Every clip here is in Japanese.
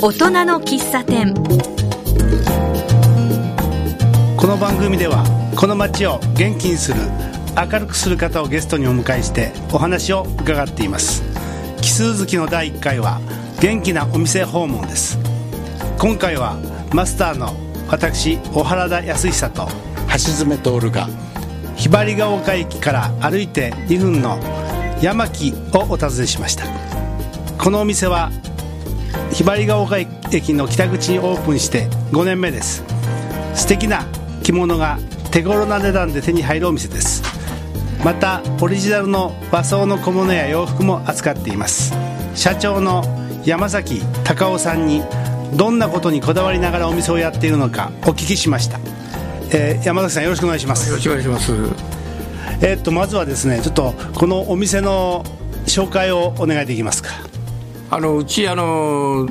大人の喫茶店。この番組ではこの街を元気にする明るくする方をゲストにお迎えしてお話を伺っています。奇数月の第1回は元気なお店訪問です。今回はマスターの私小原田康久と橋爪徹がひばりが丘駅から歩いて2分の山木をお訪ねしました。このお店はひばりが丘駅の北口にオープンして5年目です。素敵な着物が手頃な値段で手に入るお店です。またオリジナルの和装の小物や洋服も扱っています。社長の山崎隆夫さんにどんなことにこだわりながらお店をやっているのかお聞きしました、えー、山崎さんよろしくお願いします。よろしくお願いします。えー、っとまずはですねちょっとこのお店の紹介をお願いできますかあのうちあの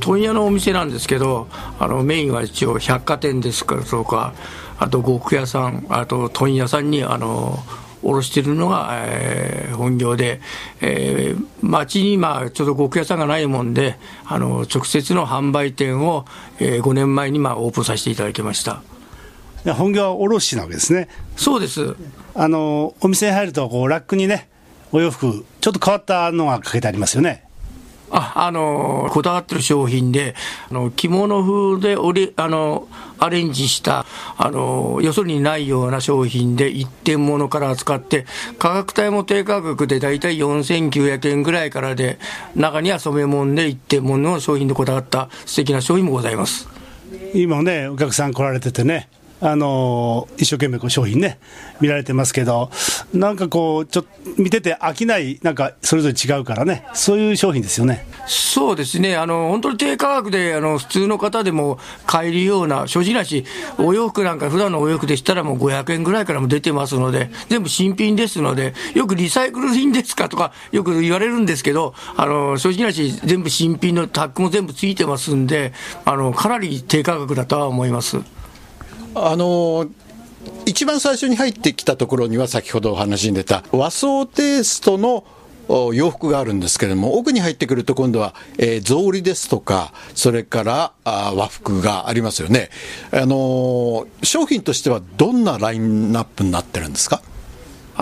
問屋のお店なんですけどあのメインは一応百貨店ですからとか。あと呉服屋さんあと問屋さんにあの卸しているのが、えー、本業で、えー、町に、まあ、ちょうど呉服屋さんがないもんであの直接の販売店を、えー、5年前に、まあ、オープンさせていただきました。本業は卸なわけですね。そうです。あのお店に入るとこうラックにねお洋服ちょっと変わったのがかけてありますよねあ、あの、こだわってる商品で、あの、着物風でおり、あの、アレンジした、あの、よそにないような商品で一点物から扱って、価格帯も低価格でだいたい4900円ぐらいからで、中には染め物で一点物の商品でこだわった素敵な商品もございます。今ね、お客さん来られててね、あの一生懸命こう商品ね、見られてますけど、なんかこう、ちょっと見てて飽きない、なんかそれぞれ違うからね、そういう商品ですよねそうですね、あの本当に低価格であの普通の方でも買えるような、正直なし、お洋服なんか、普段のお洋服でしたらもう500円ぐらいからも出てますので、全部新品ですので、よくリサイクル品ですかとか、よく言われるんですけど、あの正直なし、全部新品のタッグも全部ついてますんで、あのかなり低価格だとは思います。あの一番最初に入ってきたところには先ほどお話に出た和装テイストの洋服があるんですけれども奥に入ってくると今度は、え、草履ですとかそれから和服がありますよね。あの商品としてはどんなラインナップになってるんですか？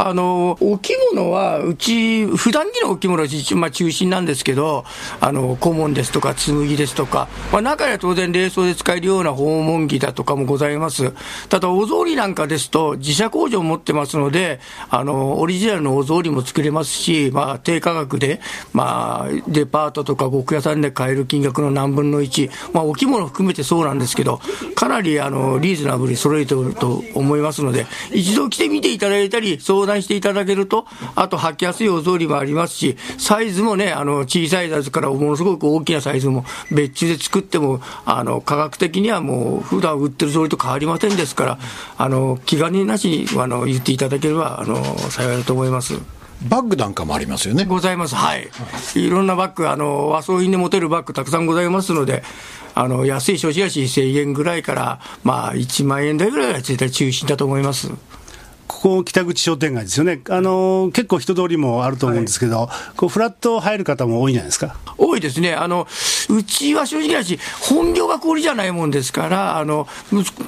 あの、お着物は、うち、普段着のお着物は、まあ、中心なんですけど、あの、顧問ですとか、紬ですとか、まあ、中には当然、冷装で使えるような訪問着だとかもございます。ただ、お草履なんかですと、自社工場を持ってますので、あの、オリジナルのお草履も作れますし、まあ、低価格で、まあ、デパートとか呉服屋さんで買える金額の何分の1、まあ、お着物含めてそうなんですけど、かなり、あの、リーズナブルに揃えておると思いますので、一度来てみていただいたり、相談していただけると、あと履きやすいお草履もありますし、サイズもね、あの小さいサイズからものすごく大きなサイズも別注で作っても、あの価格的にはもう、普段売ってる草履と変わりませんですから、あの気兼ねなしにあの言っていただければあの幸いだと思います。バッグなんかもありますよね。ございます。はい。いろんなバッグ、あの、和装品で持てるバッグたくさんございますので、あの、安い消費者1000円ぐらいから、まあ、1万円台ぐらいが絶対中心だと思います。ここ北口商店街ですよね、あの結構人通りもあると思うんですけど、はい、こうフラット入る方も多いんじゃないですか？多いですね、あのうちは正直なし、本業が氷じゃないもんですから、あの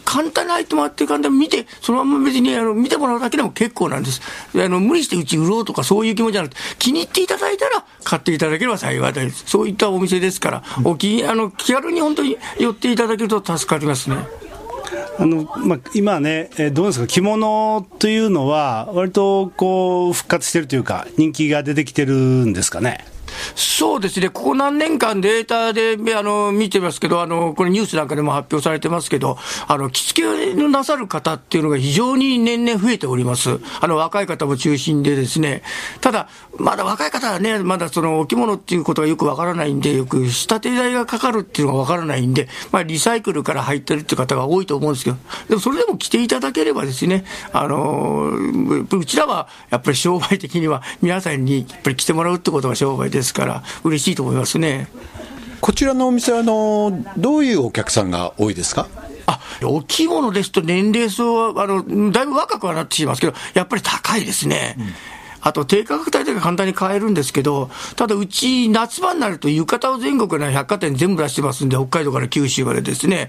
簡単なアイテムあって簡単に見て、そのまま別にあの見てもらうだけでも結構なんです、あの無理してうち売ろうとか、そういう気持ちじゃなくて、気に入っていただいたら、買っていただければ幸いです、そういったお店ですから、お気あの気軽に本当に寄っていただけると助かりますね。あのまあ、今ね、えどうですか、着物というのは、割とこう復活してるというか、人気が出てきてるんですかね？そうですね、ここ何年間データであの見てますけど、あのこれニュースなんかでも発表されてますけど、あの着付けのなさる方っていうのが非常に年々増えております。あの若い方も中心でですね、ただ、まだ若い方はね、まだそのお着物っていうことがよくわからないんで、よく仕立て代がかかるっていうのがわからないんで、まあリサイクルから入ってるっていう方が多いと思うんですけど、でもそれでも着ていただければですね、あの、うちらはやっぱり商売的には皆さんにやっぱり着てもらうってことが商売です。ですから、嬉しいと思いますね。こちらのお店はあの、どういうお客さんが多いですか？あお着物ですと年齢層はあのだいぶ若くはなってしまいますけど、やっぱり高いですね。うんあと低価格帯とか簡単に買えるんですけど、ただうち、夏場になると浴衣を全国の百貨店全部出してますんで、北海道から九州までですね。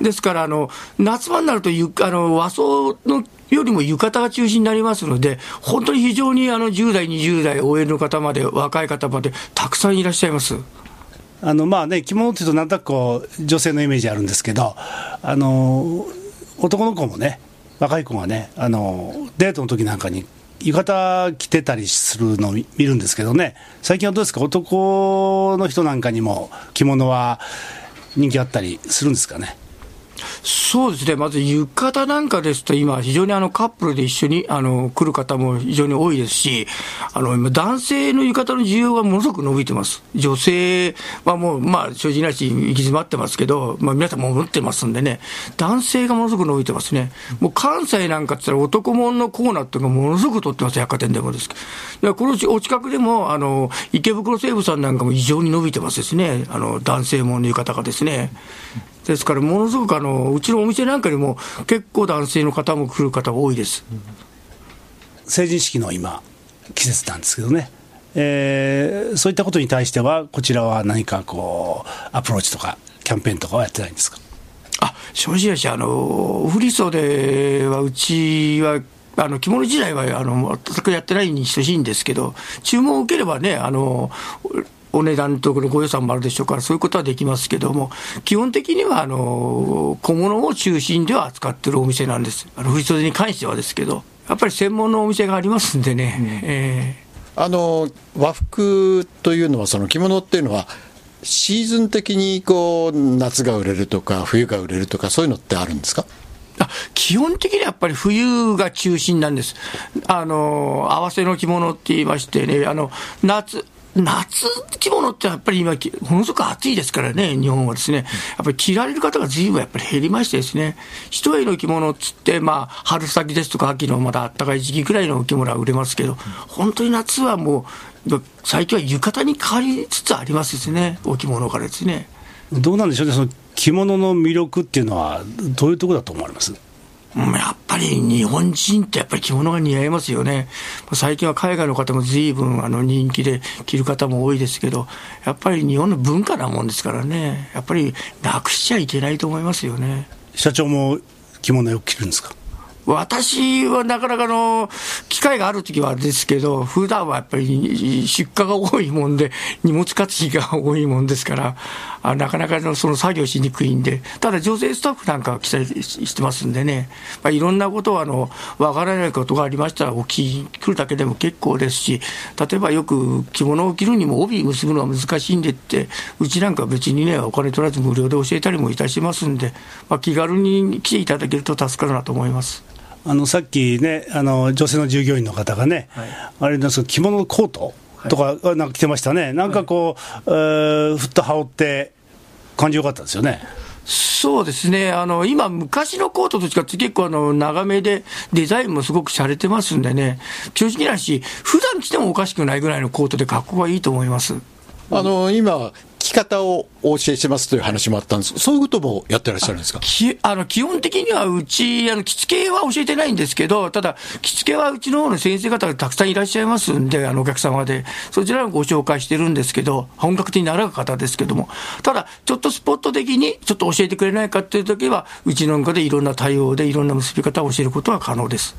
ですから、あの、夏場になるとゆあの和装のよりも浴衣が中心になりますので、本当に非常にあの10代、20代、OL の方まで、若い方まで、たくさんいらっしゃいます。あのまあね、着物っていうと、なんとなくこう女性のイメージあるんですけど、あの男の子もね、若い子がね、あのデートの時なんかに、浴衣着てたりするのを見るんですけどね、最近はどうですか、男の人なんかにも着物は人気あったりするんですかね？そうですね、まず浴衣なんかですと、今、非常にあのカップルで一緒にあの来る方も非常に多いですし、あの今、男性の浴衣の需要がものすごく伸びてます、女性はもう、まあ、正直なし、行き詰まってますけど、まあ、皆さんも持ってますんでね、男性がものすごく伸びてますね、もう関西なんかって言ったら、男物のコーナーっていうのがものすごく取ってます、百貨店でもですいやこのうちお近くでもあの、池袋西武さんなんかも異常に伸びてますですね、あの男性物の浴衣がですね。ですから、ものすごくあのうちのお店なんかにも、結構男性の方も来る方が多いです、成人式の今、季節なんですけどね、えー、そういったことに対しては、こちらは何かこう、アプローチとか、キャンペーンとかはやってないんですか？あ正直ですあの、振袖はうちはあの着物時代はあの全くやってないに等しいんですけど、注文を受ければね、あのお値段とご予算もあるでしょうから、そういうことはできますけども、基本的にはあの小物を中心では扱ってるお店なんです、あの振袖に関してはですけど、やっぱり専門のお店がありますんでね。うん、えーあの和服というのは、その着物っていうのは、シーズン的にこう夏が売れるとか、冬が売れるとか、そういうのってあるんですか？あ基本的にはやっぱり冬が中心なんです。あの、合わせの着物って言いましてね、あの、夏、夏着物ってやっぱり今、ものすごく暑いですからね、日本はですね、やっぱり着られる方がずいぶんやっぱり減りましてですね、一重の着物っつって、まあ、春先ですとか秋のまだ暖かい時期ぐらいの着物は売れますけど、本当に夏はもう、最近は浴衣に変わりつつありますですね、お着物からですね。どうなんでしょうね、その着物の魅力っていうのは、どういうところだと思われます？やっぱり日本人ってやっぱり着物が似合いますよね。最近は海外の方も随分あの人気で着る方も多いですけど、やっぱり日本の文化なもんですからね、やっぱりなくしちゃいけないと思いますよね。社長も着物よく着るんですか？私はなかなかの機会があるときはですけど、普段はやっぱり出荷が多いもんで、荷物担ぎが多いもんですから、あなかなかのその作業しにくいんで、ただ女性スタッフなんかは期待してますんでね、まあ、いろんなことはあの分からないことがありましたら、お聞き来るだけでも結構ですし、例えばよく着物を着るにも帯結ぶのは難しいんでって、うちなんか別にね、お金取らず無料で教えたりもいたしますんで、まあ、気軽に来ていただけると助かるなと思います。あのさっきね、あの女性の従業員の方がね、はい、あれなんです着物のコートとか、なんか着てましたね、なんかこう、はい、えー、ふっと羽織って、感じよかったですよね。そうですね、あの今、昔のコートと違って、結構あの長めで、デザインもすごく洒落てますんでね、正直なし、普段着てもおかしくないぐらいのコートで格好がいいと思います。あの今、き方をお教えしてますという話もあったんですそういうこともやってらっしゃるんですか？あの基本的にはうち、あの着付けは教えてないんですけど、ただ、着付けはうちの方の先生方がたくさんいらっしゃいますんで、あのお客様で、そちらをご紹介してるんですけど、本格的に習う方ですけども、ただ、ちょっとスポット的にちょっと教えてくれないかっていうときは、うちの中でいろんな対応で、いろんな結び方を教えることは可能です。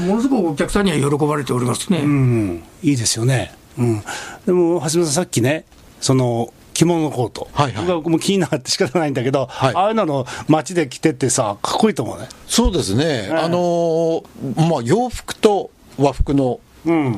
ものすごくお客さんには喜ばれておりますね。うん、いいですよね。うん、でも、橋本さん、さっきね、その着物のコート、はいはい、僕も気になって仕方ないんだけど、はい、ああいうの街で着てってさ、かっこいいと思うね。そうですね、あのー、まあ、洋服と和服のうん、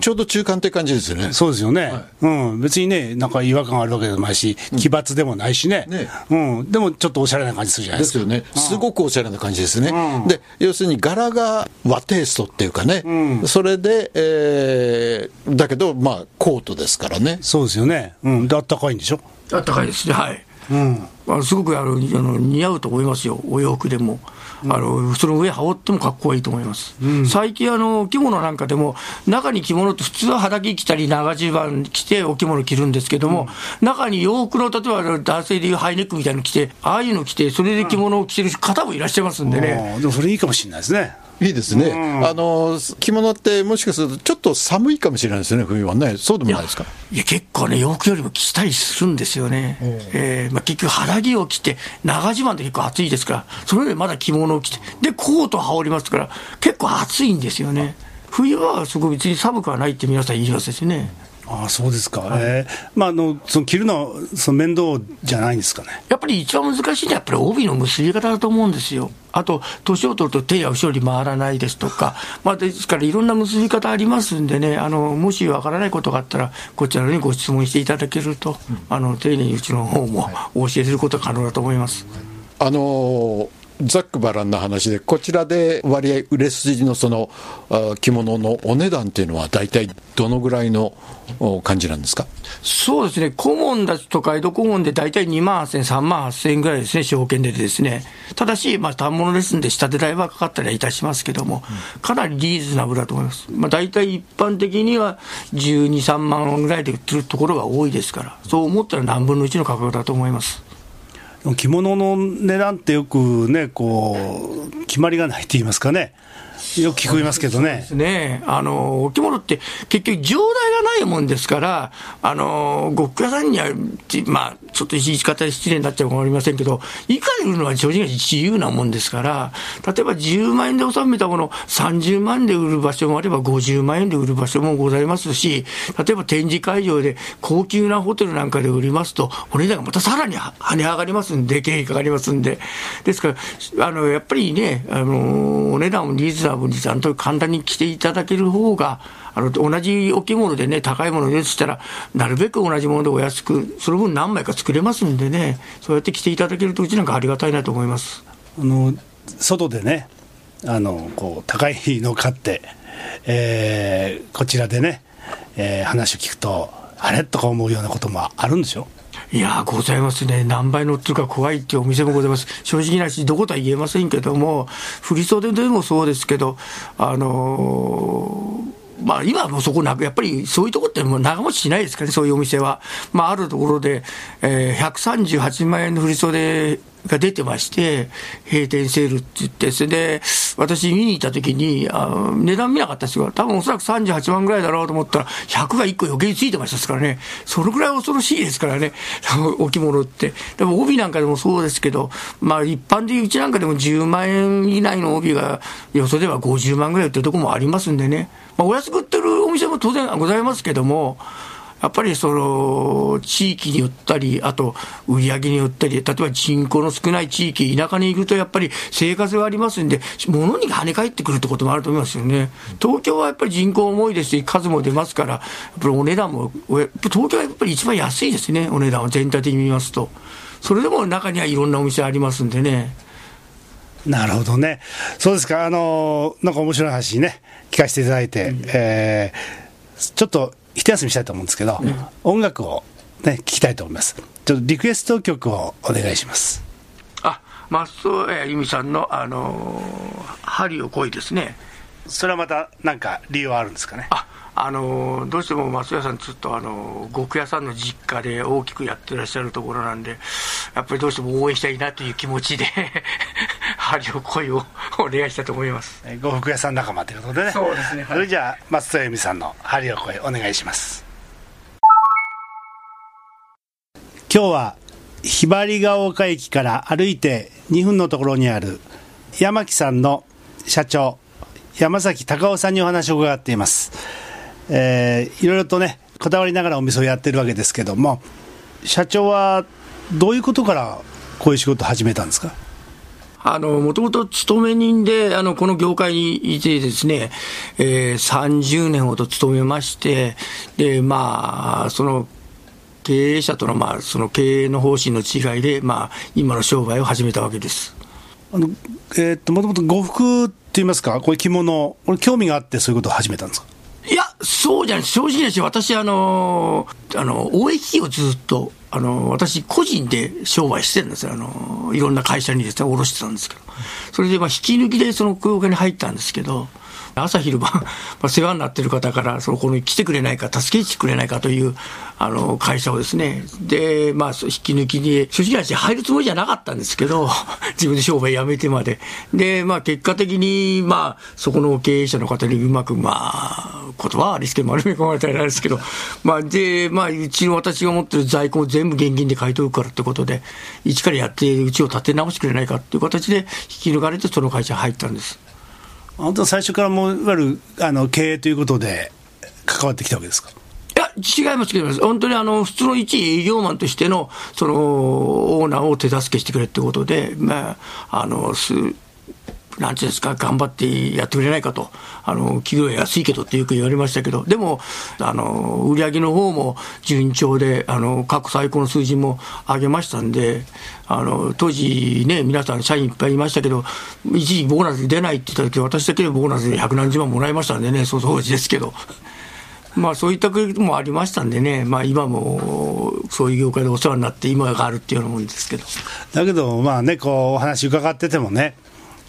ちょうど中間って感じですよね。そうですよね。はい、うん。別にね、なんか違和感あるわけでもないし、奇抜でもないしね。ねうん。でもちょっとおしゃれな感じするじゃないですか。ですよね。すごくおしゃれな感じですね。うん、で、要するに柄が和テイストっていうかね。うん、それで、えー、だけど、まあ、コートですからね。そうですよね。うん。で、あったかいんでしょ？あったかいですね。はい。うん、あすごくあの似合うと思いますよ、お洋服でも。あのその上羽織ってもかっこいいと思います。うん、最近あの、着物なんかでも、中に着物って普通は肌着着たり長襦袢着てお着物着るんですけども、うん、中に洋服の例えば男性でいうハイネックみたいなの着て、ああいうの着て、それで着物を着てる方もいらっしゃいますんでね。でもそれいいかもしれないですね。いいですね、あの着物ってもしかするとちょっと寒いかもしれないですね、冬はね、そうでもないですか？いや、結構ね、洋服よりも着たりするんですよね、えーまあ、結局、肌着を着て、長襦袢って結構暑いですから、それでまだ着物を着て、で、コート羽織りますから、結構暑いんですよね、冬はそこ別に寒くはないって皆さん言いますしね。ああそうですか、はい、えー、まあ、あのその着るのその面倒じゃないんですかね？やっぱり一番難しいのは、やっぱり帯の結び方だと思うんですよ、あと、年を取ると手や後ろに回らないですとか、まあ、ですからいろんな結び方ありますんでね、あのもしわからないことがあったら、こちらにご質問していただけると、うん、あの丁寧にうちの方もお教えすることが可能だと思います。あのーざっくばらんな話で、こちらで割合、売れ筋のその着物のお値段っていうのは、大体どのぐらいの感じなんですか？そうですね、顧問だとか江戸顧問で大体2万8000、3万8000円ぐらいですね、証券でですね、ただし、まあ、反物ですんで、仕立て代はかかったりはいたしますけども、かなりリーズナブルだと思います。まあ、大体一般的には12、3万ぐらいで売ってるところが多いですから、そう思ったら何分の1の価格だと思います。着物の値段ってよくね、こう、決まりがないって言いますかね。よく聞こえますけどね。ねあのお着物って結局、状態がないもんですから、あの呉服屋さんには、まあ、ちょっと言い方失礼になっちゃうかもしれませんけど、いかに売るのは正直自由なもんですから、例えば10万円で収めたもの、30万円で売る場所もあれば、50万円で売る場所もございますし、例えば展示会場で高級なホテルなんかで売りますと、お値段がまたさらに跳ね上がりますんで、経費かかりますんで、ですから、あのやっぱりね、あのお値段もリーズナブルにちゃんと簡単に着ていただける方が、あの同じお着物でね、高いものですしたら、なるべく同じものでお安く、その分何枚か作れますんでね、そうやって着ていただけると、うちなんかありがたいなと思います。あの外でね、あのこう高いのを買って、えー、こちらでね、えー、話を聞くと、あれ？とか思うようなこともあるんでしょ？いやございますね、何倍乗ってるか怖いっていうお店もございます、正直なし、どことは言えませんけども、振袖でもそうですけど、あのーまあ、今はもうそこなく、やっぱりそういうところってもう長持ちしないですかね、そういうお店は。まあ、あるところで、えー、138万円の振り袖が出てまして、閉店セールって言って、それで、私見に行った時に、あ値段見なかったですよ。多分おそらく38万ぐらいだろうと思ったら、100が1個余計についてましたですからね。それぐらい恐ろしいですからね、お着物って。でも帯なんかでもそうですけど、まあ一般でうちなんかでも10万円以内の帯が、よそでは50万ぐらい売ってところもありますんでね。まあお安く売ってるお店も当然ございますけども、やっぱりその地域によったり、あと売り上げによったり、例えば人口の少ない地域、田舎に行くとやっぱり生活がありますんで、物に跳ね返ってくるってこともあると思いますよね。東京はやっぱり人口重いですし、数も出ますから、やっぱりお値段も、東京はやっぱり一番安いですね、お値段は全体的に見ますと。それでも中にはいろんなお店ありますんでね。なるほどね。そうですか。あの、なんか面白い話ね、聞かせていただいて、うん、えー、ちょっと一休みしたいと思うんですけど、うん、音楽を、ね、聴きたいと思います。ちょっとリクエスト曲をお願いします。あ、松尾由美さんの、あのー、針を恋ですね。それはまた、なんか理由はあるんですかね？ああのどうしても松屋さん、ずっとあの極屋さんの実家で大きくやってらっしゃるところなんで、やっぱりどうしても応援したいなという気持ちで針を恋をお願いしたと思います。呉服屋さん仲間ということでね。そうですね。はい、それじゃあ、松任谷由実さんの針を恋お願いします。今日は、ひばりが丘駅から歩いて2分のところにある、山木さんの社長、山崎隆夫さんにお話を伺っています。えー、いろいろとね、こだわりながらお店をやってるわけですけども、社長はどういうことからこういう仕事を始めたんですか？あの、もともと勤め人で、あの、この業界にいてですね、えー、30年ほど勤めまして、で、まあ、その、経営者との、まあ、その経営の方針の違いで、まあ、今の商売を始めたわけです。あの、えー、っと、もともと呉服って言いますか、こういう着物、これ興味があってそういうことを始めたんですか？いや、そうじゃない、正直なし、私、あの、あの、貿易をずっと、あの、私、個人で商売してるんですよ。あの、いろんな会社にですね、卸してたんですけど。それで、まあ、引き抜きでその空間に入ったんですけど、朝昼晩、まあ、世話になってる方から、そのこの来てくれないか、助けてくれないかというあの会社をですね、で、まあ、引き抜きに、正直な話、入るつもりじゃなかったんですけど、自分で商売辞めてまで。で、まあ、結果的に、まあ、そこの経営者の方にうまく、まあ、言葉はありですけ、丸め込まれたらあれですけど、まあ、で、まあ、うちの私が持ってる在庫を全部現金で買い取るからってことで、一からやって、うちを立て直してくれないかっていう形で引き抜かれて、その会社に入ったんです。本当最初からもういわゆるあの経営ということで関わってきたわけですか？いや、違います、違います。本当にあの、普通の一営業マンとしての、その、オーナーを手助けしてくれってことで、まあ、あの、す、なんていうんですか、頑張ってやってくれないかと、あの給料は安いけどってよく言われましたけど、でも、あの売上の方も順調で、あの過去最高の数字も上げましたんで、あの当時ね、皆さん、社員いっぱいいましたけど、一時ボーナス出ないって言った時私だけでボーナスで百何十万もらいましたんでね、そ当時ですけど。まあそういったこともありましたんでね、まあ、今もそういう業界でお世話になって、今があるっていうようなもんですけど。だけど、まあね、こうお話伺っててもね、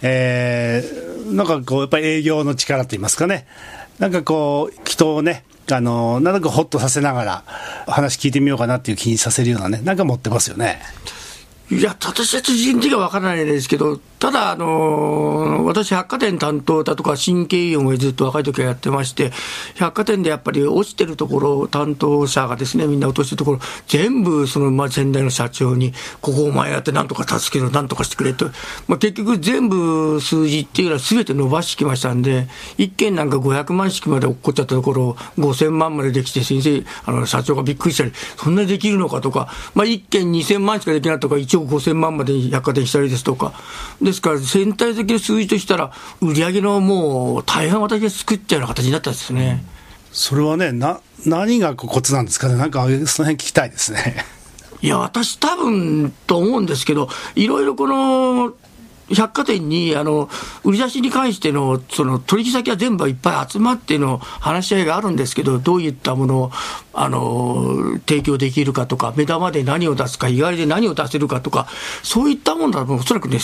えー、なんかこう、やっぱり営業の力といいますかね、なんかこう、人をね、あの、なんかほっとさせながら、話聞いてみようかなっていう気にさせるようなね、なんか持ってますよね。いや、私たち人事がわからないですけど、ただ、あのー、私、百貨店担当だとか、新経営をずっと若い時はやってまして、百貨店でやっぱり落ちてるところ、担当者がですね、みんな落としてるところ、全部、その、まあ、先代の社長に、ここお前やってなんとか助けろ、なんとかしてくれと、まあ、結局全部数字っていうのはすべて伸ばしてきましたんで、一件なんか500万式まで落っこっちゃったところ、5000万までできて、先生、あの、社長がびっくりしたり、そんなにできるのかとか、まあ、一件2000万しかできないとか、1億5000万まで百貨店したりですとか、ですから、全体的な数字としたら、売り上げのもう大半私が作っちゃうような形になったんですね。それはね、な何がコツなんですかね、なんかその辺聞きたいですね。いや、私、多分と思うんですけど、いろいろこの百貨店にあの売り出しに関してのその取引先は全部いっぱい集まっての話し合いがあるんですけど、どういったものをあの提供できるかとか、目玉で何を出すか、意外で何を出せるかとか、そういったものはおそらくね、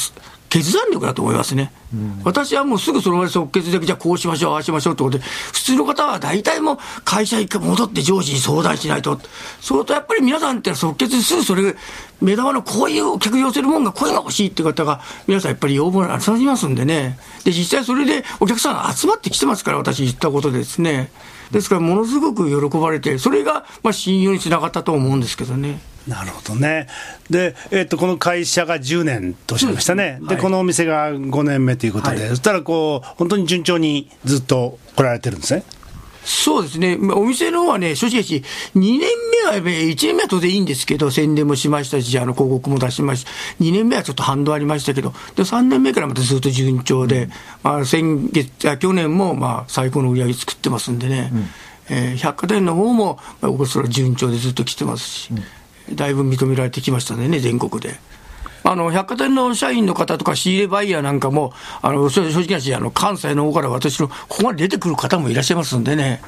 決断力だと思いますね、うん、私はもうすぐその場で即決で、じゃあこうしましょう、ああしましょうってことで、普通の方は大体もう会社一回戻って上司に相談しないと、そうとやっぱり皆さんって即決ですぐそれ、目玉のこういう客寄せるもんが、こういうのが欲しいっていう方が、皆さんやっぱり要望なさりますんでね、で実際それでお客さんが集まってきてますから、私言ったことですね。ですから、ものすごく喜ばれて、それがまあ信用につながったと思うんですけどね。なるほどね。で、えっと、この会社が10年としましたね。で、はい、このお店が5年目ということで、はい、そしたらこう、本当に順調にずっと来られてるんですね？そうですね、お店の方はね、正直2年目は、1年目は当然いいんですけど、宣伝もしましたし、あの広告も出しました、2年目はちょっと反動ありましたけど、で3年目からまたずっと順調で、まあ、先月去年もまあ最高の売り上げ作ってますんでね、うん、えー、百貨店の方も、まあ、それは順調でずっと来てますし。うんだいぶ認められてきましたね、全国で。あの百貨店の社員の方とか仕入れバイヤーなんかも、あの正直な話あの、関西の方から私のここまで出てくる方もいらっしゃいますんでね、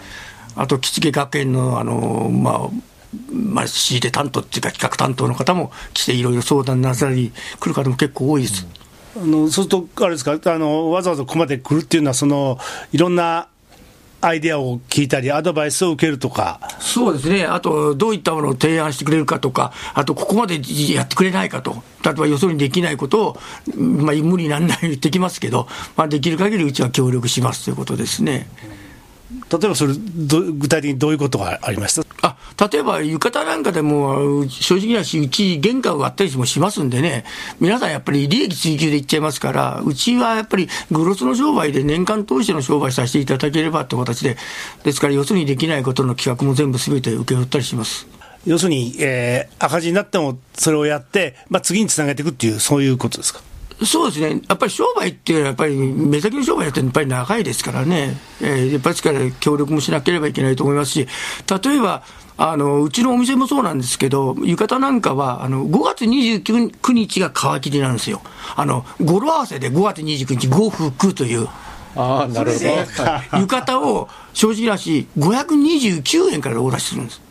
あと、着付け学園の、あのまあ、まあ、仕入れ担当っていうか、企画担当の方も来て、いろいろ相談なさり、来る方も結構多いです。あのそうすると、あれですかあの、わざわざここまで来るっていうのは、そのいろんなアイデアを聞いたり、アドバイスを受けるとか。そうですね、あとどういったものを提案してくれるかとか、あとここまでやってくれないかと、例えばよそにできないことを、まあ、無理なんない言ってきますけど、まあ、できる限りうちは協力しますということですね。例えばそれ具体的にどういうことがありました？あ例えば浴衣なんかでも、正直なし、うち、原価を割ったりもしますんでね、皆さんやっぱり利益追求でいっちゃいますから、うちはやっぱりグロスの商売で年間通しての商売させていただければって形で、ですから、要するにできないことの企画も全部すべて受け負ったりします。要するに、えー、赤字になってもそれをやって、まあ、次につなげていくっていう、そういうことですか？そうですね、やっぱり商売っていうのは、やっぱり目先の商売やってやっぱり長いですからね、えー、やっぱりから協力もしなければいけないと思いますし、例えば、あのうちのお店もそうなんですけど、浴衣なんかはあの5月29日が皮切りなんですよ、あの語呂合わせで5月29日、呉服という。あなるほど。浴衣を正直なし、529円からお出しするんです。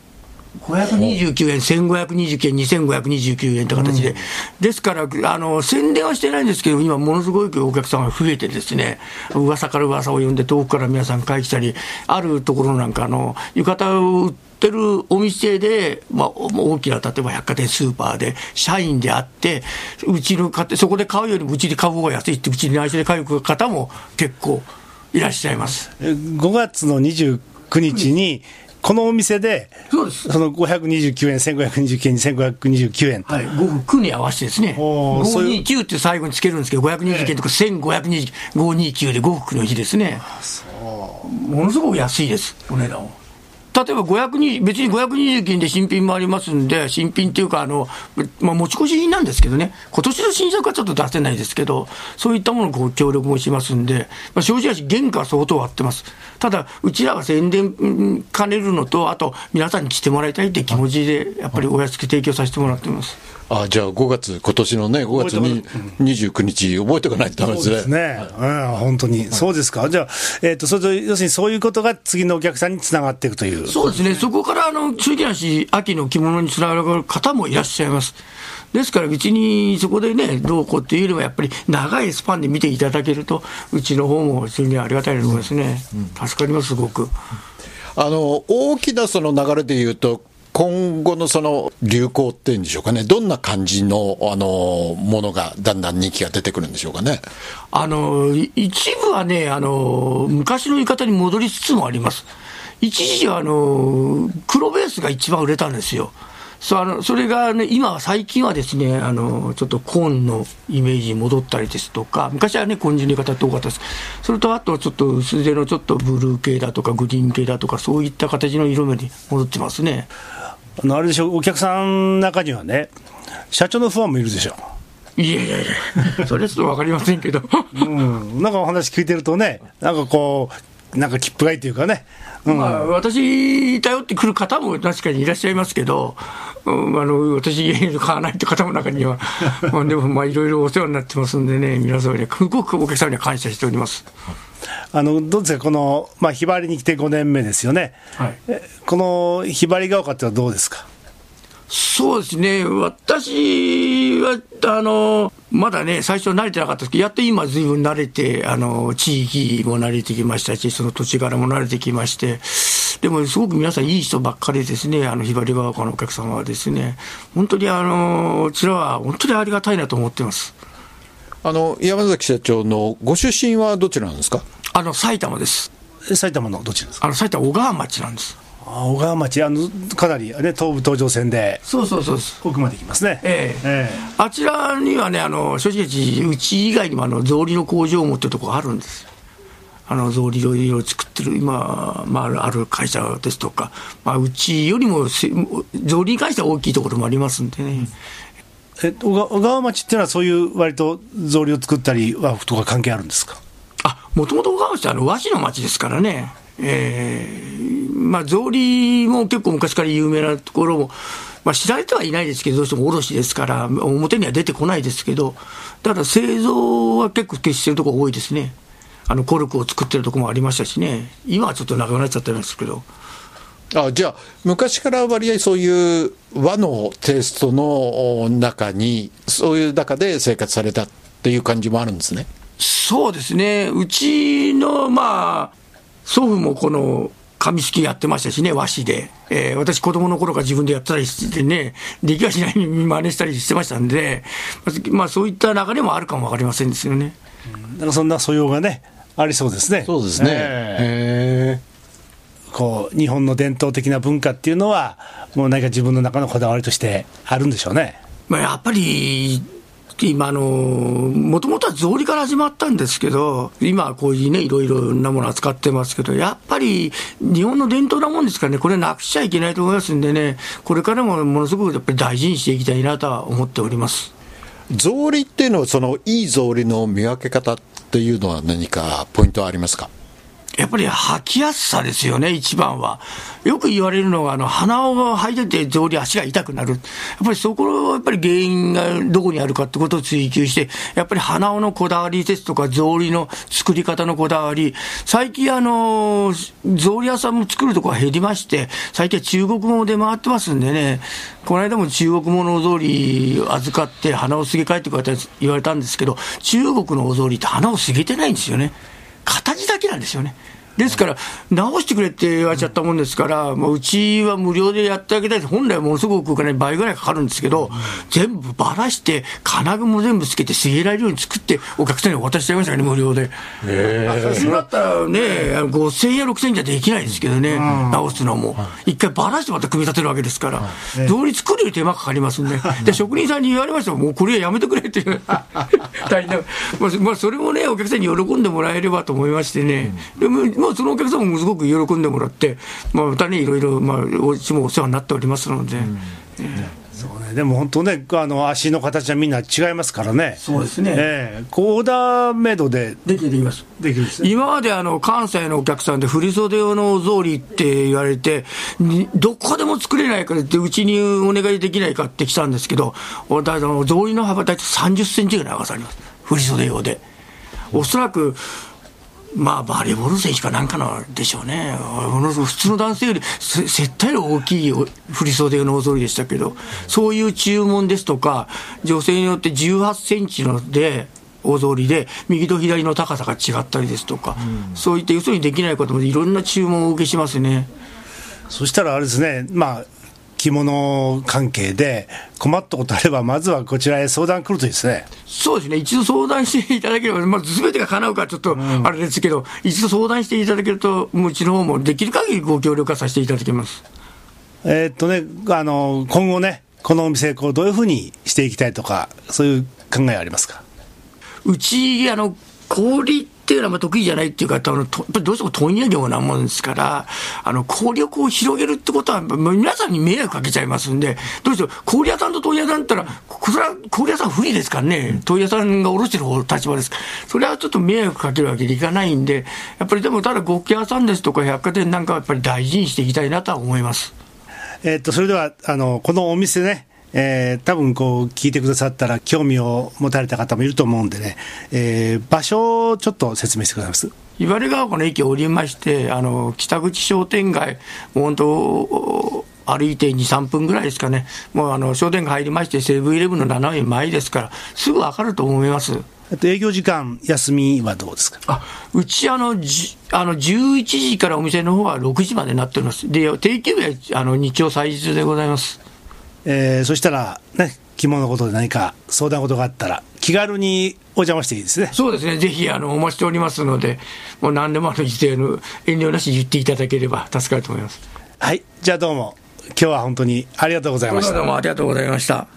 529円、1529円、2529円って形で、うん、ですからあの、宣伝はしてないんですけど、今、ものすごいお客さんが増えてですね、噂から噂を呼んで、遠くから皆さん帰ってきたり、あるところなんかあの、浴衣を売ってるお店で、まあ、大きな例えば百貨店、スーパーで、社員であって、うちの買って、そこで買うよりもうちで買う方が安いって、うちに内緒で買う方も結構いらっしゃいます。5月の29日に、このお店で、そうです。その529円、1529円、1529円はい、5区に合わせてですね、529って最後につけるんですけど、529円とか1529、529で5区の日ですね、ものすごく安いです、お値段は。例えば520、別に520金で新品もありますんで、新品っていうか、あのまあ、持ち越し品なんですけどね、今年の新作はちょっと出せないですけど、そういったものをご協力もしますんで、まあ、正直、原価は相当割ってます。ただ、うちらが宣伝兼ねるのと、あと、皆さんに来てもらいたいって気持ちで、やっぱりお安く提供させてもらってます。あじゃあ5月、今年のね、5月に29日、覚えておかないとだめですね。そうですね、うん、本当に、そうですか、じゃあ、えーと、それ要するにそういうことが次のお客さんにつながっていくという。そうですね、そこからあの正直な話、秋の着物につながる方もいらっしゃいます。ですから、別にそこでね、どうこうっていうよりも、やっぱり長いスパンで見ていただけると、うちの方も非常にありがたいと思いますね、助かります、すごく。あの大きなその流れでいうと、今後のその流行っていうんでしょうかね、どんな感じのあのものがだんだん人気が出てくるんでしょうかね。あの一部はねあの、昔の言い方に戻りつつもあります。一時はあの黒ベースが一番売れたんですよ。そあのそれが、ね、今最近はですねあのちょっと紺のイメージに戻ったりですとか昔はね紺地の言い方って多かったですそれとあとちょっと薄手のちょっとブルー系だとかグリーン系だとかそういった形の色目に戻ってますねあのあれでしょ、お客さんの中にはね、社長のファンもいるでしょ。いやいやいや、それはちょっと分かりませんけど、うん、なんかお話聞いてるとね、なんかこう、なんか切符がいっていうかね、うん、まあ、私頼ってくる方も確かにいらっしゃいますけど、うん、あの私、家に買わないって方も中には、まあ、でも、いろいろお世話になってますんでね、皆様に、すごくお客様には感謝しております。あのどうですか、この、まあ、ひばりに来て5年目ですよね、はい、このひばりが丘ってのはどうですか？そうですね、私はあのまだね、最初慣れてなかったですけど、やっと今、ずいぶん慣れて、あの地域も慣れてきましたし、その土地柄も慣れてきまして、でもすごく皆さん、いい人ばっかりですね、あのひばりが丘のお客様はですね、本当にあのこちらは本当にありがたいなと思ってます。あの山崎社長のご出身はどちらなんですか？あの埼玉です。埼玉のどちらですか？あの埼玉小川町なんです。小川町あのかなり、ね、東武東上線でそうそうそう奥まで行きますね、ええ。ええ、あちらにはねあの正直うち以外にもあの草履の工場を持ってるとこあるんですあの草履を作ってる今、まあ、ある会社ですとか、まあ、うちよりも草履に関しては大きいところもありますんでね、え小川町っていうのは、そういう割と草履を作ったり、和服とか関係あるんですか？あもともと小川町はあの和紙の町ですからね、えーまあ、草履も結構昔から有名なところも、まあ、知られてはいないですけど、どうしても卸ですから、表には出てこないですけど、ただ製造は結構決してるところ多いですね。あのコルクを作ってるところもありましたしね、今はちょっとなくなっちゃってるんですけど。あじゃあ、昔から割合そういう和のテイストの中に、そういう中で生活されたっていう感じもあるんですね。そうですね。うちの、まあ、祖父もこの、紙式やってましたしね、和紙で。えー、私、子供の頃から自分でやったりしてね、できはしないに真似したりしてましたんで、まあ、そういった流れもあるかもわかりませんですよね。だからそんな素養がね、ありそうですね。そうですね。えーこう日本の伝統的な文化っていうのは、もう何か自分の中のこだわりとしてあるんでしょうね。まあ、やっぱり今あの、もともとは草履から始まったんですけど、今こういうね、いろいろなもの扱ってますけど、やっぱり日本の伝統なもんですからね、これなくしちゃいけないと思いますんでね、これからもものすごくやっぱり大事にしていきたいなとは思っております。草履っていうのは、そのいい草履の見分け方っていうのは何かポイントはありますか？やっぱり履きやすさですよね、一番は。よく言われるのは、あの、鼻を履いてて草履足が痛くなる。やっぱりそこはやっぱり原因がどこにあるかってことを追求して、やっぱり鼻緒のこだわりですとか、草履の作り方のこだわり、最近あの、草履屋さんも作るとこが減りまして、最近は中国語も出回ってますんでね、この間も中国語のお草履預かって鼻をすげ替えてくれた言われたんですけど、中国のお草履って鼻をすげてないんですよね。形だけなんですよね。ですから、直してくれって言われちゃったもんですから、もううちは無料でやってあげたい本来ものすごくお金倍ぐらいかかるんですけど、全部ばらして、金具も全部つけて、すげられるように作って、お客さんに渡しちゃいましたね、無料で。それだったらね、5000円や6000円じゃできないですけどね、直すのも。一回ばらしてまた組み立てるわけですから、道理作るより手間かかりますんで、で職人さんに言われましたもうこれはやめてくれっていう、大変な、まあ、それもね、お客さんに喜んでもらえればと思いましてね、でもまあ、そのお客様もすごく喜んでもらって、まあ、またね、いろいろ、まあ、おうちもお世話になっておりますので。うん。えーそうね、でも本当ね、あの足の形はみんな違いますからね、そうですね、えー、コーダーメイドで。できできます、できる、ね、今まであの関西のお客さんで、振袖用の草履って言われて、どこでも作れないからって、うちにお願いできないかって来たんですけど、だ草履の幅、大体30センチぐらい長さあります、振袖用で。おそらくまあ、バレーボール選手かなんかのでしょうね、普通の男性より絶対大きい振袖のおぞりでしたけど、そういう注文ですとか、女性によって18センチので、大通りで、右と左の高さが違ったりですとか、うん、そういったよそにできないこともいろんな注文をお受けしますね。そしたらあれですね、まあ、着物関係で困ったことあれば、まずはこちらへ相談来るといいですね。そうですね。一度相談していただければ、まあ、全てが叶うかちょっとあれですけど、うん、一度相談していただけると、もううちの方もできる限りご協力させていただきます。えー、っとね、あの、今後ね、このお店、こう、どういうふうにしていきたいとか、そういう考えはありますか？うち、あの、氷っていうのはまあ得意じゃないっていうか、あのとどうしても問屋業なもんですから、あの氷をこう広げるってことは、皆さんに迷惑かけちゃいますんで、どうしても氷屋さんと問屋さんだったら、それは氷屋さん不利ですからね、問屋さんが卸してる方立場ですから、それはちょっと迷惑かけるわけにいかないんで、やっぱりでも、ただ、呉服屋さんですとか、百貨店なんかはやっぱり大事にしていきたいなとは思います。えっとそれではあのこのお店ね、えー、多分こう聞いてくださったら興味を持たれた方もいると思うんでね、えー、場所をちょっと説明してくださいます岩出川湖の駅を降りまして、あの北口商店街、本当、歩いて2、3分ぐらいですかね、もうあの商店街入りまして、西武イレブンの斜め前ですから、すぐ分かると思います。営業時間、休みはどうですか？あうちあのじあの、11時からお店の方は6時までなっております。で、定休日はあの日曜祭日でございます。えー、そしたら、ね、着物のことで何か相談事があったら、気軽にお邪魔していいですね。そうですね。ぜひ、あの、お待ちしておりますので、もう何でもあの、時点の遠慮なし言っていただければ助かると思います。はい。じゃあどうも、今日は本当にありがとうございました。どうもありがとうございました。